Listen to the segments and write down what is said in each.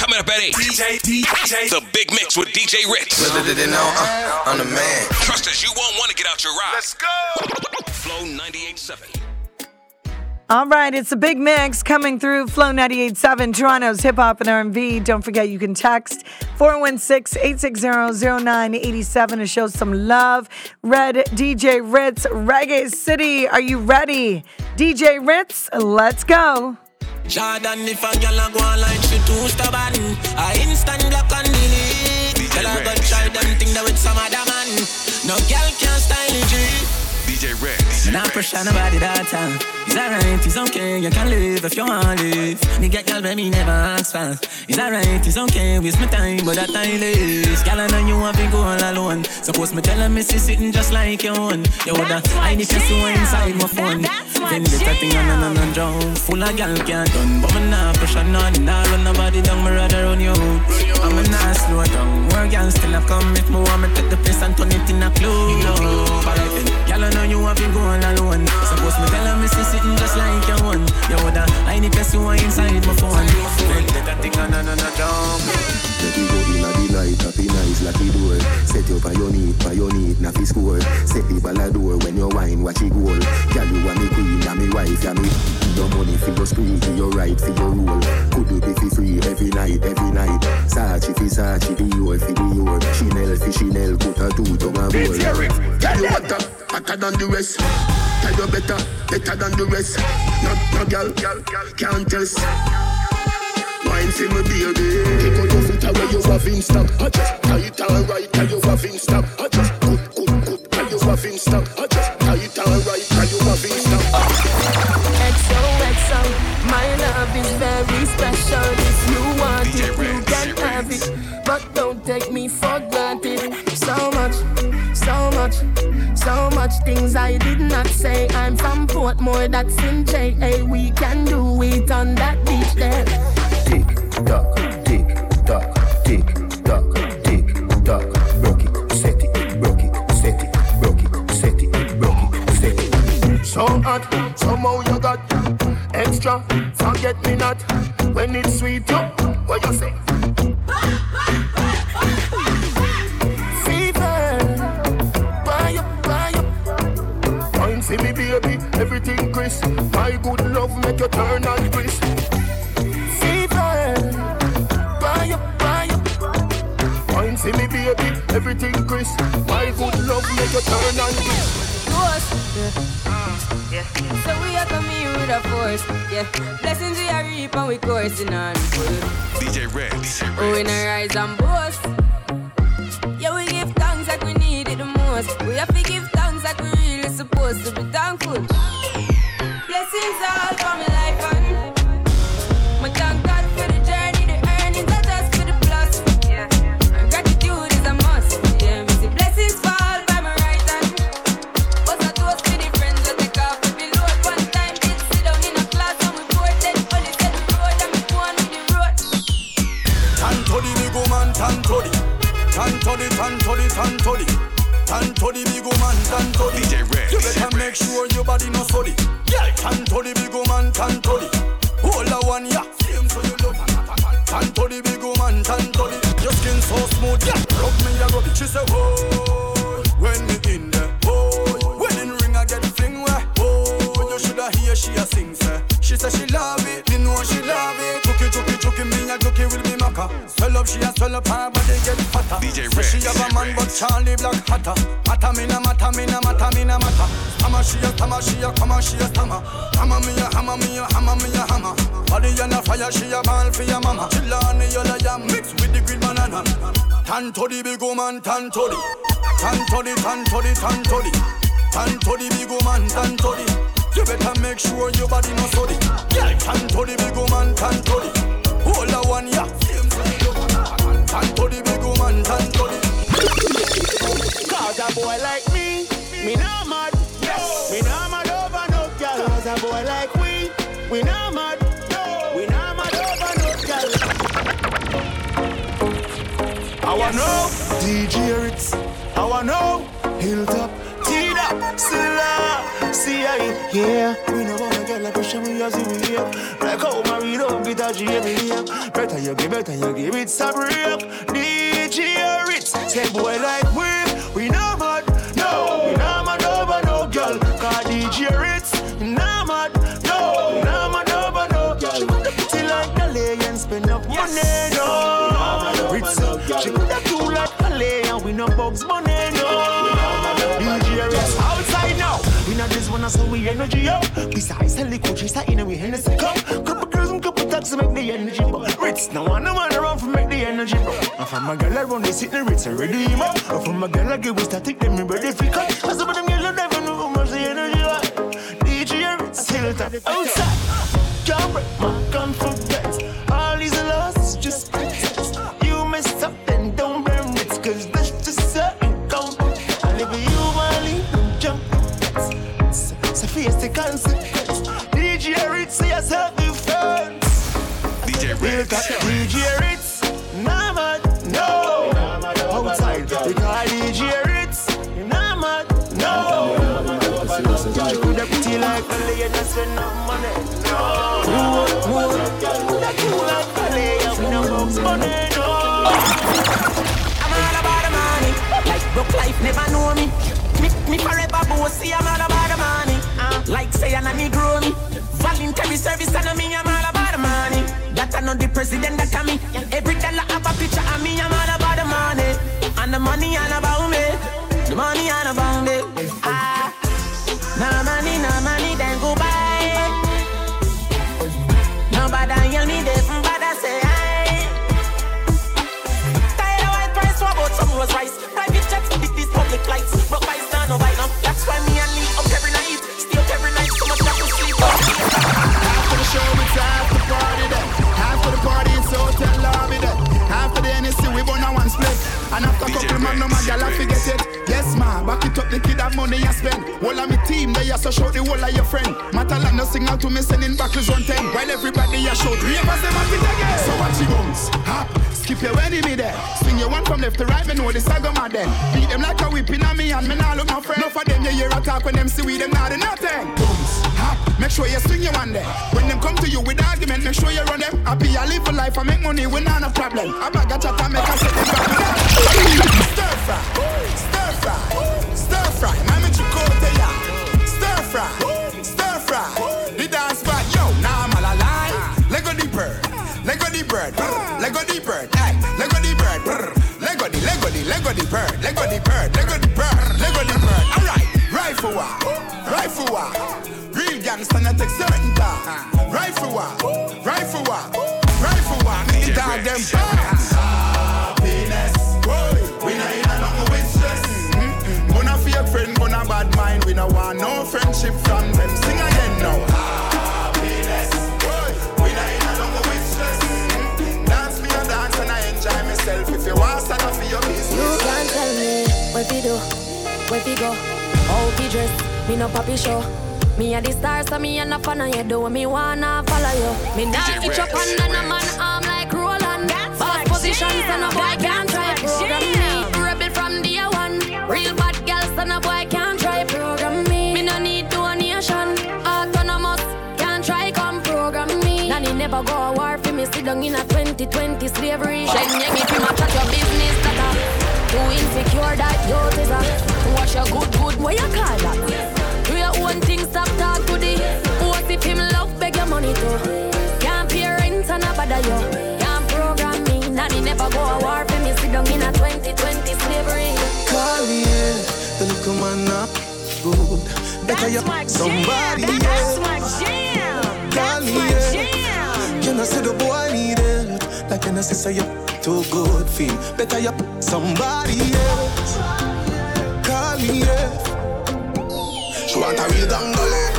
Coming up at 8. DJ, DJ. The Big Mix with DJ Ritz. Little did they know uh, I'm the man. Trust us, you won't want to get out your ride. Let's go. Flow 98.7. All right, it's a big mix coming through Flow 98.7, Toronto's hip hop and R&B. Don't forget you can text 416-860-0987 to show some love. Red DJ Ritz, Reggae City. Are you ready? DJ Ritz, let's go. Jordan, if a girl a go online, she too stubborn. I instant block and delete. Tell her go try them thing that with some other man. No girl can style it. G. DJ Rex. Not pressure nobody that time. It's alright, it's okay, you can live if you want to live. Me get girl, baby, never ask for. It's alright, it's okay, waste my time, but that time is. Girl, I know you want to go all alone. Suppose me tell her, me see sitting just like your own. You woulda, I need to see inside my phone. Then the thing on and on and drown. Full of girl can't done, but me not pressure none. Nah, run nobody down, me rather run you out. I'm a not slow down. More girl still have come if me want me take the place and turn it in a club. Alright then, girl, I know you want to go all alone. Suppose me tell her, me see sitting just like your one. You woulda, I need to see inside my phone. Then the thing on and on and drown. Let it go in a the night, happy nice, lucky door. Set you by your need, by your need, na fi score. Set the ball a door when you are wine, watch it goal. Girl, you are me queen, and me wife, and me. Your money for your spree, for your right, for your rule. Could you be fi free every night, every night? Sachi fi Sachi, the your fi the your. Chanel fi Chanel, put a two tongue a roll. Girl, you hotter, hotter than the rest. Girl, you better, better than the rest. No, no, girl, can't test. Wine for me, baby. Take out your foot away, you have in stock. I just tight and right, and you have in stock. I just good, good, good, and you have in stock. I just tight and right, and you have in stock. XOXO, my love is very special. Things I did not say. I'm from Portmore, that's in JA. We can do it on that beach there. Tick tock, tick tock, tick tock, tick tock. Broke it, set it, broke it, set it, broke it, set it, broke it, set it. So hot, somehow you got extra. Forget me not when it's sweet. Yo, what you say? Everything. My good love make you turn and crisp. Fever, buy up, buy up. Wine see me, baby, everything crisp. My good love make you turn and crisp. Force, yeah. So we are coming with a force, yeah. Blessings we are reap and we coursing on full. DJ Rex. Oh, we not rise and boast. Tantodi big woman, tantodi. Hold the one, yeah. Same so you love. Tantodi big woman, tantodi. Your skin so smooth, yeah. Rub me, yeah, rub. She say, whoa, whoa. Hear she a sing, say. She say she love it, me know she love it. Chucky, chucky, chucky, me a chucky will be maka. Swell up, she a swell up, her body get fatter. DJ Say she have a man, but Charlie Black hotter. Matter me na matter me na matter me na matter. Hammer she a hammer, she a hammer, she a hammer. Hammer me a hammer, me a hammer, me a hammer. Body on a fire, she a ball for your mama. Chill on the yellow yam mixed with the green banana. Tanto the big woman, tanto the. Tanto the, tanto the, tanto the. Tanto the big woman, tanto the. You better make sure your body no sorry. Yeah, tanto the big woman, tanto the. Hold the one, yeah. Tanto the big woman, tanto the. Cause a boy like me, me not mad. Me not mad over no girl. Cause a boy like we, we not mad. We not mad over no girl. I wanna know DJ Ritz. I wanna know Hilltop. Silla, see I, yeah. We know wanna get like push me as we here. Like how my read up, get a. Better you give, better you give it some break. DJ Ritz, say boy like we, we so we energy up. Besides, hell, liquid that in we Hennessy cup. Couple girls and couple taxes make the energy go. Ritz, no one, no one around for make the energy go. And from my girl, I run they sit in Ritz and ready him up. And from my girl, I we static, them me ready for cut. And some of them girls, never know how much the energy like. DJ Ritz, Hilltop, outside. Can't break my Like spend no money, no. Money, no. I'm all about the money. Like broke life never know me. Me, me forever bossy. I'm all about the money. Uh, like say a Negro me. Voluntary service and me. I'm all about the money. That I know the president that can me. Every dollar have a picture of me. I'm all about the money. And the money all about me. The money all about me. Ah, no money, no money, then goodbye. A of us, them at it again. So watch you bounce, hop, skip your enemy there. Swing your one from left to right, me know the saga mad then. Beat them like a whipping on me and me nah look my friend. Enough of them, you hear a talk when them see we, them not nothing. Bounce, hop, make sure you swing your one there. When them come to you with argument, make sure you run them. Happy I live for life, I make money, we not a problem. I bag a chat and make a set. Stir fry, stir fry, stir fry. Mami chicote ya. Stir fry, bird. Lego the bird, Lego the bird. Lego the, Lego the, Lego the bird, Lego the bird, Lego the bird, Lego the bird. All right, rifle war, rifle war. Real gangsta not take certain time. Rifle war, rifle war, rifle war. Me dog them bands. Happiness. We not in a nothing with stress. Gonna fake friend, gonna bad mind. We no want no friendship from them. Sing again now. Want stand up for your business. You can't tell me where we do, where we go, how we dress. Me no papi show. Me a the star, so me a no fan of you. Do me wanna follow you. Me not DJ itch up Rex. under a man arm like Roland. Boss positions and a boy can't try program me. Rebel from day one. Real bad girls and a boy can't try program me. Me no need donation. Autonomous can't try come program me. Nanny never go a war for me. Sit down in a 2020 slavery. Shen yang if insecure that you is a Watch your good good what you call that Do your own thing stop talk to the What if him love beg your money too Can't pay rent and a bother you Can't program me Nanny never go a war for me Sit down in a 2020 slavery Call me. The little man not good. Better you somebody, yeah. Call me, yeah. You know, say the boy need it. You know, say you too good feel. Better you somebody else. Call me, yeah. She want a real gangale.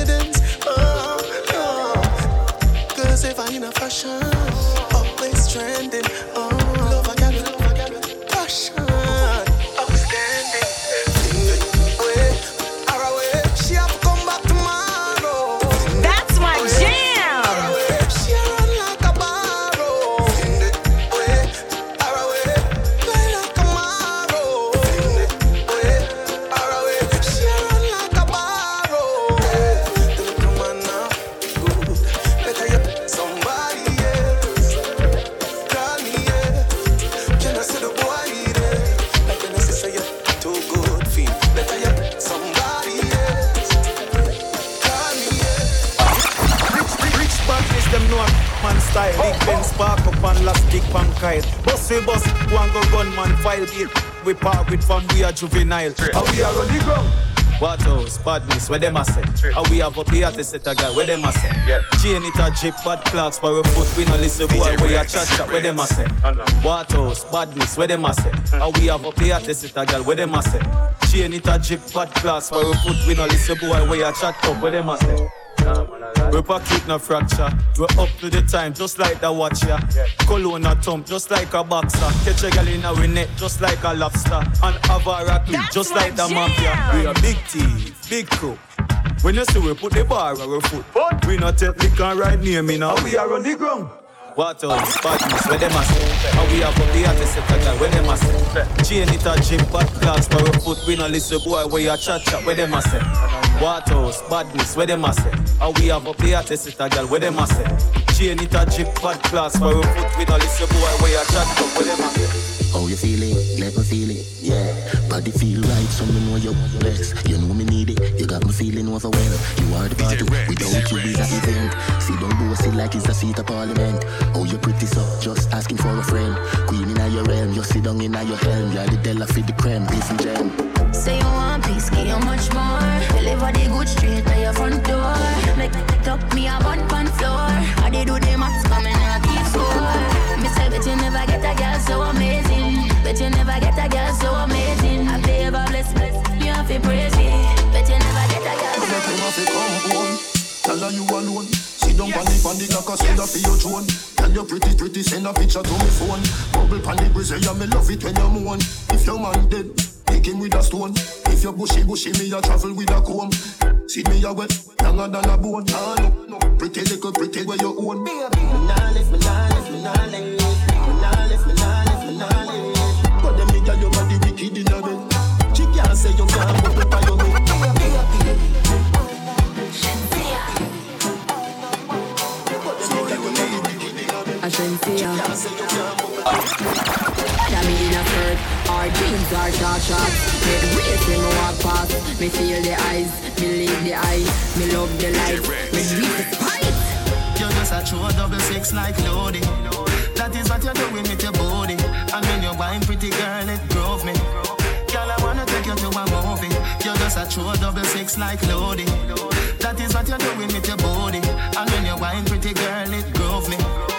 Evidence. Oh, oh. Cause if I in a fashion kite. Bus we bus, one go gunman file bill. We park with from we are juvenile. How we are on the ground. What else? Badness, where them a say? How we have up here to set a guy, where them a say? Yeah. Chain it a jeep, bad clocks, but we foot, we no listen boy, where you chat chat, where them a? What else? Badness, where them a say? How we have up here to set a guy, where them a say? Chain it a jeep, bad clocks, but we foot, we no listen boy, where you chat up, where them a say? We pocket no fracture. We up to the time, just like the watcher. Cologne a thump, just like a boxer. Catch a gal in our net, just like a lobster. And have a rocky, just like the mafia. We a big thief, big crook. When you see we put the bar on our foot, but we not take liquor right near me now. We are on the ground. What else? Badness, where them a say? And we have up the artist set a guy, where them a say? Chain it a gym, bad class, for a foot, we no listen boy, where you chat chat, where them a say? What else? Badness, where them a say? And we have up the artist set a girl, where them a say? Chain it a gym, bad class, for a foot, we no listen boy, where chat chat, where them a say? How you feeling? Let me feel it, yeah. Body feel right, so me know you're blessed. You know me need it, you got me feeling overwhelmed. You are the party, without you is an event. See, don't boast it like it's a seat of parliament. Oh, you pretty so, just asking for a friend. Queen in your realm, you sit down in your helm. You're the Della for the creme, this and gem. Say you want peace, get you much more. Deliver the good straight to your front door. Make it up me a bun pan floor. I did do the max coming out keep score. Me say bet you never get a girl so amazing. Bet you never get a girl so amazing. I favor bless bless, you have to praise me. Bet you never get a girl so amazing. Tell her you alone. Sit down yes. on the like a send for your throne. Tell you pretty pretty send a picture to me phone. Bubble pan the grizzly, yeah me love it when you moan. If your man dead. Pick him with a stone. If you bushy bushy, me a travel with a comb. See me a wet, longer than a bone. Ah, no, no. Pretty little pretty where you own. Me nah lift, me nah lift, me nah lift. Me nah lift, me nah lift, me nah lift. But them nigga your body wicked in a bed. She can't say you can't move it by your head. Shenseea. Got me in a skirt Our jeans are short shorts Make race when me walk past Me feel the eyes, me the Me love the light, me sweet the Just a true double six like loading That is what you're doing with your body. And when you're wine pretty girl it drove me. Girl I wanna take you to a movie. You're just a true double six like loading That is what you're doing with your body. And when you're wine pretty girl it drove me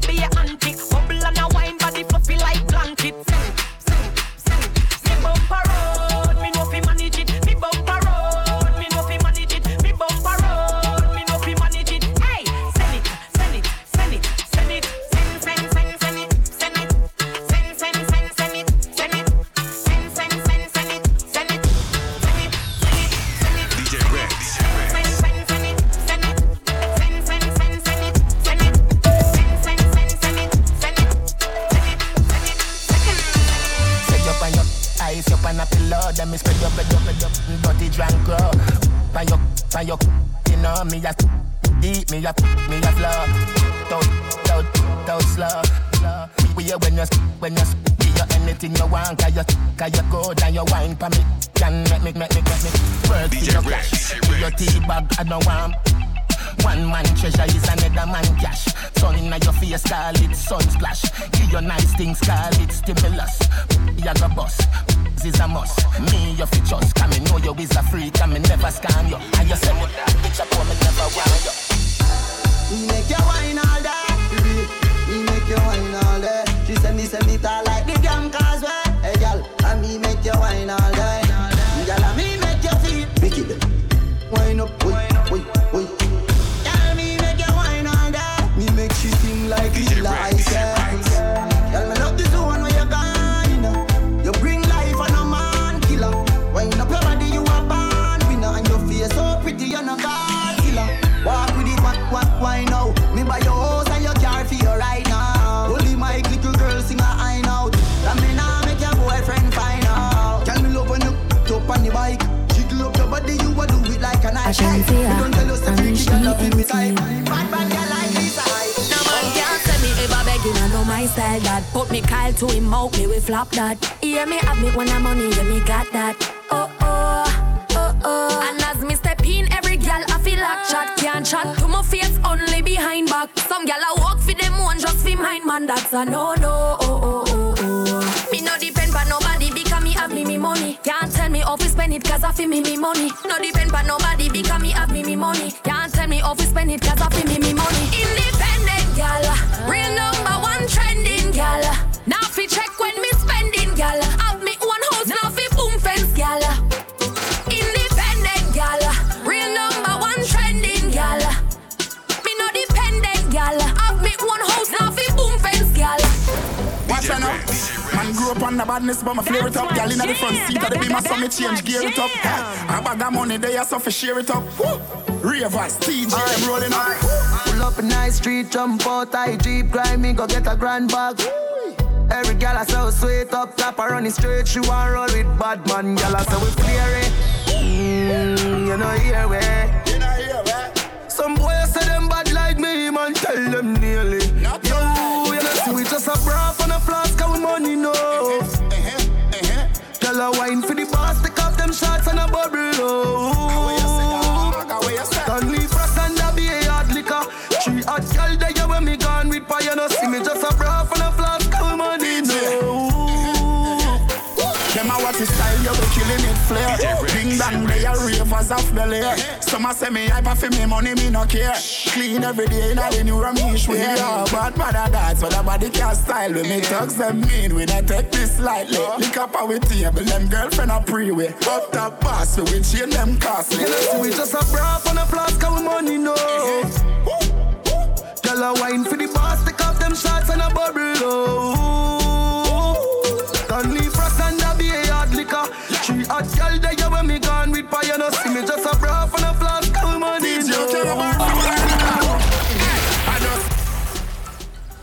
be a me spread up, spread up, spread up, mm, dirty drunk girl. By your, by your, you know me a deep, me a, me a flow. Don't, don't, don't slow. We here when you, when you, give you anything you want, cause you, cause you go down your wine for me. Can make me, make me, make me. Work for your cash, your tea bag, I don't want. One man treasure is another man cash. Sun in your face, call it sun splash. Give your nice things, call it stimulus. You go boss, is a must. Me, you fi trust, come me know you is a freak, and me never scam you. And you say me that bitch, I me never want you. Style that. Put me Kyle to him out, me we flop that. Yeah, me have me when I'm money, yeah, me got that. Oh, oh, oh, oh. And as me step in, every gal I feel like chat. Can't chat to my face, only behind back. Some gal I walk for them one, just for mine, man That's a no-no, oh, oh, oh, oh. Me no depend on nobody because me have me me money. Can't tell me to spend it cause I feel me me money. No depend on nobody because me have me me money badness, but my flare it up. Girl in the front seat of the beam, so me change gear it up. Ha, A bag of money, they are so for share it up. Woo. Ravers, TJ, them rolling up. Pull up in nice street, jump out, I jeep, grind me, go get a grand bag. Every gal I so sweet up top, I run it straight. She want roll with bad man, gal I say we clear it. Mm, you know here we. You know here we. Some boys say them bad like me, man, tell them nearly. Yo, you know see we just a bra and a flask and we money no. Tell a wine for the boss, take off them shots and a bubble. Oh, yes come on I got way I said Don't leave us and a be a hard liquor. Three hot girl there you when me gone with fire, no see me just a bra and a flask and we money no. Them a what is style, you be killing it flare. Ding dong, ravers off the layer. Some a say me hyper for me money, me no care. Clean every day in a the new Ramesh we yeah. But mother that's what the body can style. We me thugs them mean, we not take this lightly. Lick up our table, them girlfriend a pre-way. Up top boss, we will chain them costly. You know see we just a bra and a flask we money no. Tell a wine for the boss, take off them shots and a bubble. Oh. Don't leave us and a be a hard liquor. Three hot